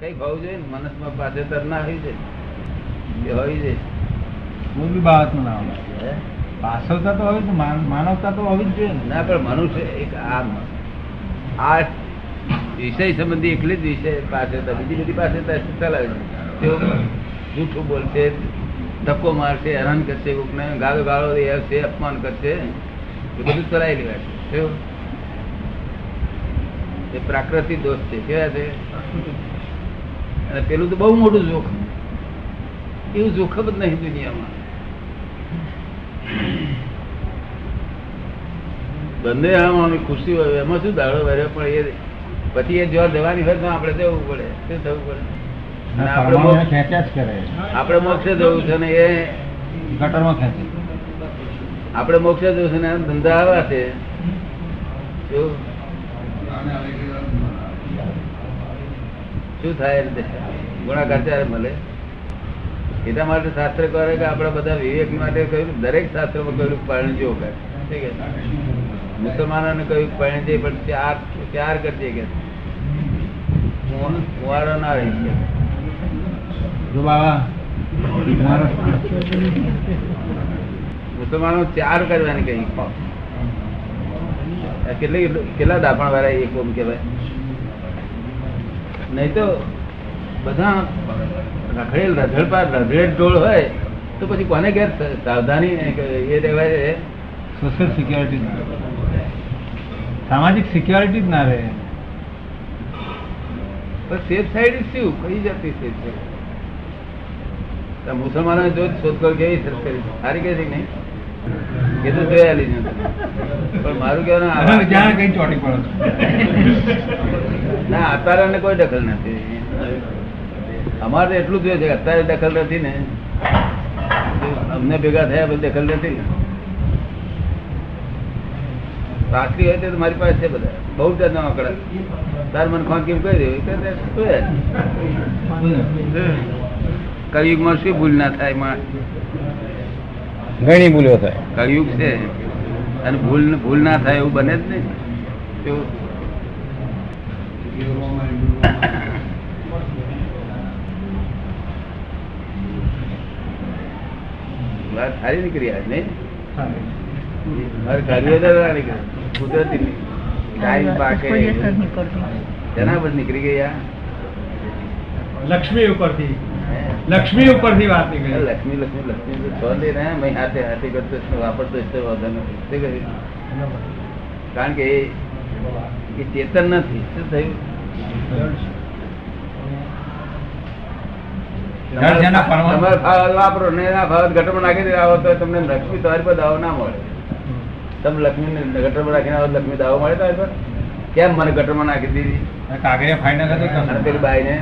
કઈ હોવું જોઈએ ને? મનસમાં બાધ્યતર ના હોય છે એ હોય છે. કોઈ બી બાબતમાં ના હોય. પાછળતા તો હોય જ, માનવતા તો હોવી જ જોઈએ ના. પણ મનુષ્ય એક આ આ વિષય સંબંધી એકલી જ વિષય પાસે બીજી બધી પાસે ચલાવે છે તેઓ જૂઠું બોલશે ધક્કો મારશે હેરાન કરશે કોકને ગાળો ગાળો છે અપમાન કરશે. એ બધું ચલાવી લેવાય. છે? એ પ્રાકૃતિક દોષ છે. કેવા છે? અને પેલું તો બહુ મોટું જોખમ. એવું જોખમ જ નહીં દુનિયામાં. બંને આમ આમ ખુશી હોય એમાં શું દાડો ભર્યો પણ એ પછી એ જો જવાની હોય તો આપણે જવું પડે. શું થવું પડે? આપણે મોક્ષ- જ જવું છે ને એ ગટરમાં ખેંચે. આપણે મોક્ષે જવું છે ને ધંધા આવા છે. શું શું થાય ગુણાકાર ત્યારે મળે. એટલા માટે શાસ્ત્ર કરે કે આપણા બધા વિવેક માટે કહ્યું દરેક શાસ્ત્રમાં કહ્યું પરણજો કરે ઠીક છે. મુસલમાનોને કહ્યું પરણજે પણ ત્યાર ત્યાર કરજે કે. કુંવારો ના રહી. જો બાબા મુસલમાનો ચાર કરવાની કઈ કેટલી કેટલા દાપણ વાળા એક ઓમ કહેવાય? નહીં તો બધા રખડેલ રઝળપા રઝળેટ ઢોળ હોય તો પછી કોને ઘેર સાવધાની એ રહેવાય સોશિયલ સિક્યોરિટી સામાજિક સિક્યોરિટી જ ના રહે. પણ સેફ સાઈડ શું? કઈ જાતી સેફ સાઈડ મુસલમાનો જો શોધખોળ કેવી સારી કે નહીં? એ તો જોયા લીધું પણ મારું કહેવાનું જ્યાં કઈ ચોટી પડો ના અત્યારે કોઈ દખલ નથી. અમારે એટલું જ જોઈએ છે અત્યારે દખલ નથી ને. અમને ભેગા થયા પછી દખલ નથી. રાત્રી હોય તો મારી પાસે છે બધા. બહુ જાતના આંકડા તાર મને ખોન કેમ કહી દે કળિયુગમાં શું ભૂલ ના થાયમાં ઘણી ભૂલો થાય. કળિયુગ છે. અને ભૂલ ભૂલ ના થાય એવું બને જ નહીં. વાત સારી નીકળી આજ નહીં? મારે કાર્યો તો ના નીકળે. કુદરતી ની. ટાઈમ પાકે. તેના પર નીકળી ગયા. લક્ષ્મી ઉપરથી? લક્ષ્મી ઉપરથી વાત નીકળી. લક્ષ્મી લક્ષ્મી લક્ષ્મી. તો છોડ ને મેં હાથે હાથે કરતો વાપરતો છે તો વાંધો નથી. કારણ કે એ ચેતન નથી. શું થયું? વાપરો ને ના ગટરમાં નાખી દે આવો તો તમને લક્ષ્મી તમારી પર દાવો ના મળે. તમે લક્ષ્મી ગટરમાં નાખીને આવો લક્ષ્મી દાવો મળે તમારી પર? કેમ મને ગટરમાં નાખી દીધી? કાગળિયા હતું અને પેલી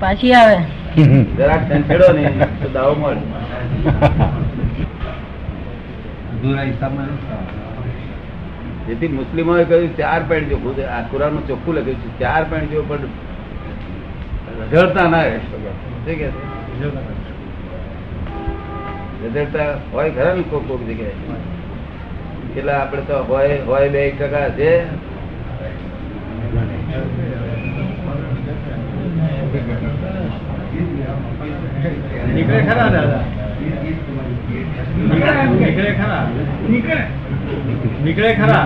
પાછી આવે. જરાક છેડો નહીં તો દાવો મળે. જેથી મુસ્લિમોએ કહ્યું ચાર પેન્ટ જો ખુદ આ કુરાનું ચોખ્ખું લખ્યું છે ચાર પેન્ટ જો પણ રઝળતા ના રઝળતા હોય ખરા ને કોક કોક જગ્યાએ? એટલે આપણે તો હોય હોય બે એક ટકા છે. નીકળે ખરા દાદા? નીકળે ખરા? નીકળે. ખરા?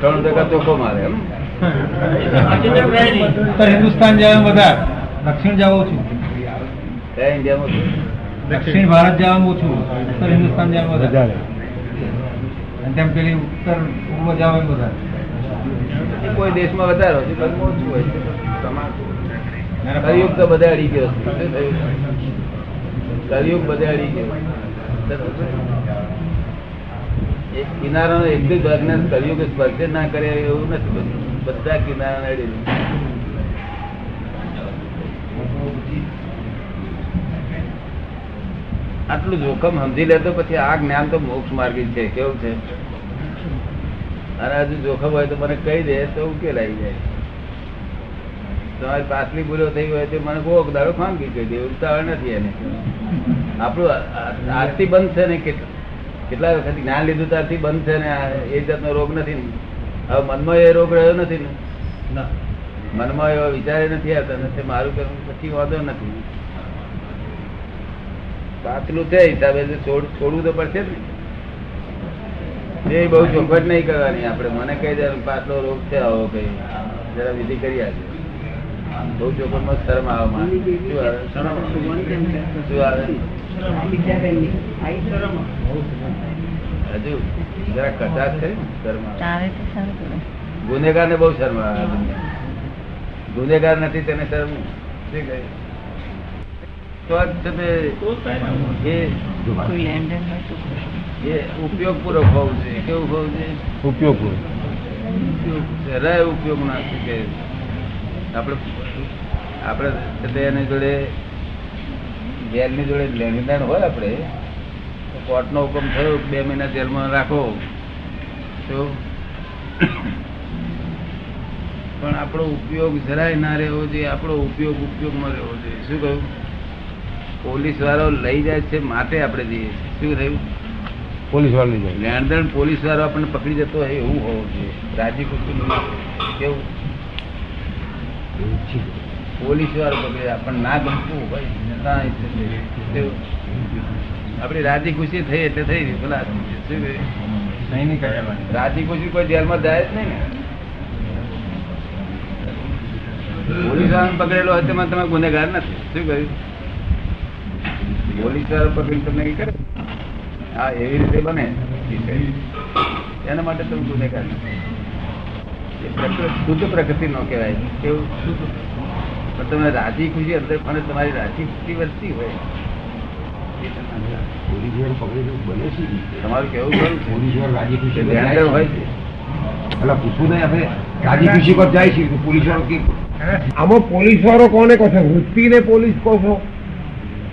ત્રણ ટકા ચોખ્ખો મારે એમ. ઉત્તર હિન્દુસ્તાન જવાનું બધા દક્ષિણ જવા છું કયા ઇન્ડિયામાં છે? દક્ષિણ ભારત જવાનું ઓછું. ઉત્તર હિન્દુસ્તાન જવાનું વધારે. અને તેમ પેલી ઉત્તર પૂર્વ જવાનું વધારે. કોઈ દેશમાં વધારે હોય છે ઓછું હોય છે. તમારે કલયુગ તો બધા અડી ગયો? કલયુગ બધા અડી ગયો. એક કિનારાનો એક જ ભાગને કલયુગ સ્પર્શે ના કરે એવું નથી બધું બધા કિનારા અડી આટલું જોખમ સમજી લે તો પછી આ જ્ઞાન તો મોક્ષ માર્ગી છે. કેવું છે? અને હજુ જોખમ હોય તો મને કહી દે તો ઉકેલ આવી જાય. તમારી પાછલી ભૂલો થઈ હોય તો મને કોક દાડો ખાનગી કહી દે ઉતાવળ નથી એને. આપણું આજથી બંધ છે ને કેટલા વખત જ્ઞાન લીધું ત્યારથી બંધ છે ને એ જાતનો રોગ નથી ને. હવે મનમાં એ રોગ રહ્યો નથી ને? મનમાં એવો વિચારે નથી આવતા નથી મારું કરવું પછી વાંધો નથી. પાતલું છે હિસાબે છોડ છોડવું તો પડશે ને. એ બહુ ચોખવટ નહીં કરવાની આપણે. મને કહી દે પાતળો રોગ છે આવો કઈ. જરા વિધિ કરી આજે બહુ ચોખવટમાં શરમ આવે? હજુ જરા શરમ આવે. ગુનેગાર ને બહુ શરમ આવે ગુનેગાર નથી તેને શરમ શું? કહે? તો એ. એ ઉપયોગ પૂર્વક હોવું જોઈએ. કેવું હોવું જોઈએ? ઉપયોગ જરાય ઉપયોગ ના થાય કે આપણે આપણે એટલે એની જોડે જેલની જોડે લેણદેણ હોય આપણે કોર્ટનો હુકમ થયો બે મહિના જેલમાં રાખો. તો પણ આપણો ઉપયોગ જરાય ના રહેવો જોઈએ આપણો ઉપયોગ ઉપયોગમાં રહેવો જોઈએ. શું કહ્યું? પોલીસ વાળો લઈ જાય છે માટે આપણે જઈએ શું થયું? પોલીસ વાળો લઈ જાય લેણદેણ પોલીસ વાળો આપણને પકડી જતો હોય એવું હોવું જોઈએ. રાજી કુટુંબ કેવું? પોલીસ વાળો પકડે પણ ના ગમતું. કેવું? આપણી રાજી ખુશી થઈ એટલે થઈ ગઈ કરાવવાની રાજી ખુશી કોઈ જેલમાં જાય જ નહીં ને. પોલીસ વાળાને પકડેલો હોય તેમાં તમે ગુનેગાર નથી. શું કહ્યું? પોલીસ વાળો પકડી તમને કઈ કરે? હા એવી રીતે બને. એના માટે તમે ગુનેગાર નથી. શુદ્ધ પ્રકૃતિ નો કહેવાય. કેવું શુદ્ધ. પણ તમે રાજી ખુશી અંદર પણ તમારી રાજી ખુશી વધતી હોય. પોલીસ બને છે તમારું કેવું ખરું છે? પોલીસ રાજી ખુશી હોય. છે એટલે પૂછવું નહીં આપણે. રાજી ખુશી પર જાય છે. પોલીસ વાળો આમાં પોલીસ વાળો કોને કહો છો? વૃત્તિને પોલીસ કહો છો?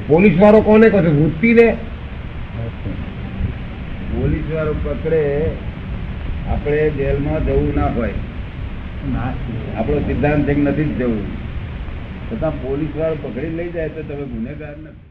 પોલીસ વાળો કોને કહો છો? વૃત્તિને? પોલીસ વાળો પકડે. આપણે જેલમાં જવું ના હોય. આપણો સિદ્ધાંત નથી જ જવું. છતાં પોલીસ વાળો પકડી લઈ જાય તો તમે ગુનેગાર નથી.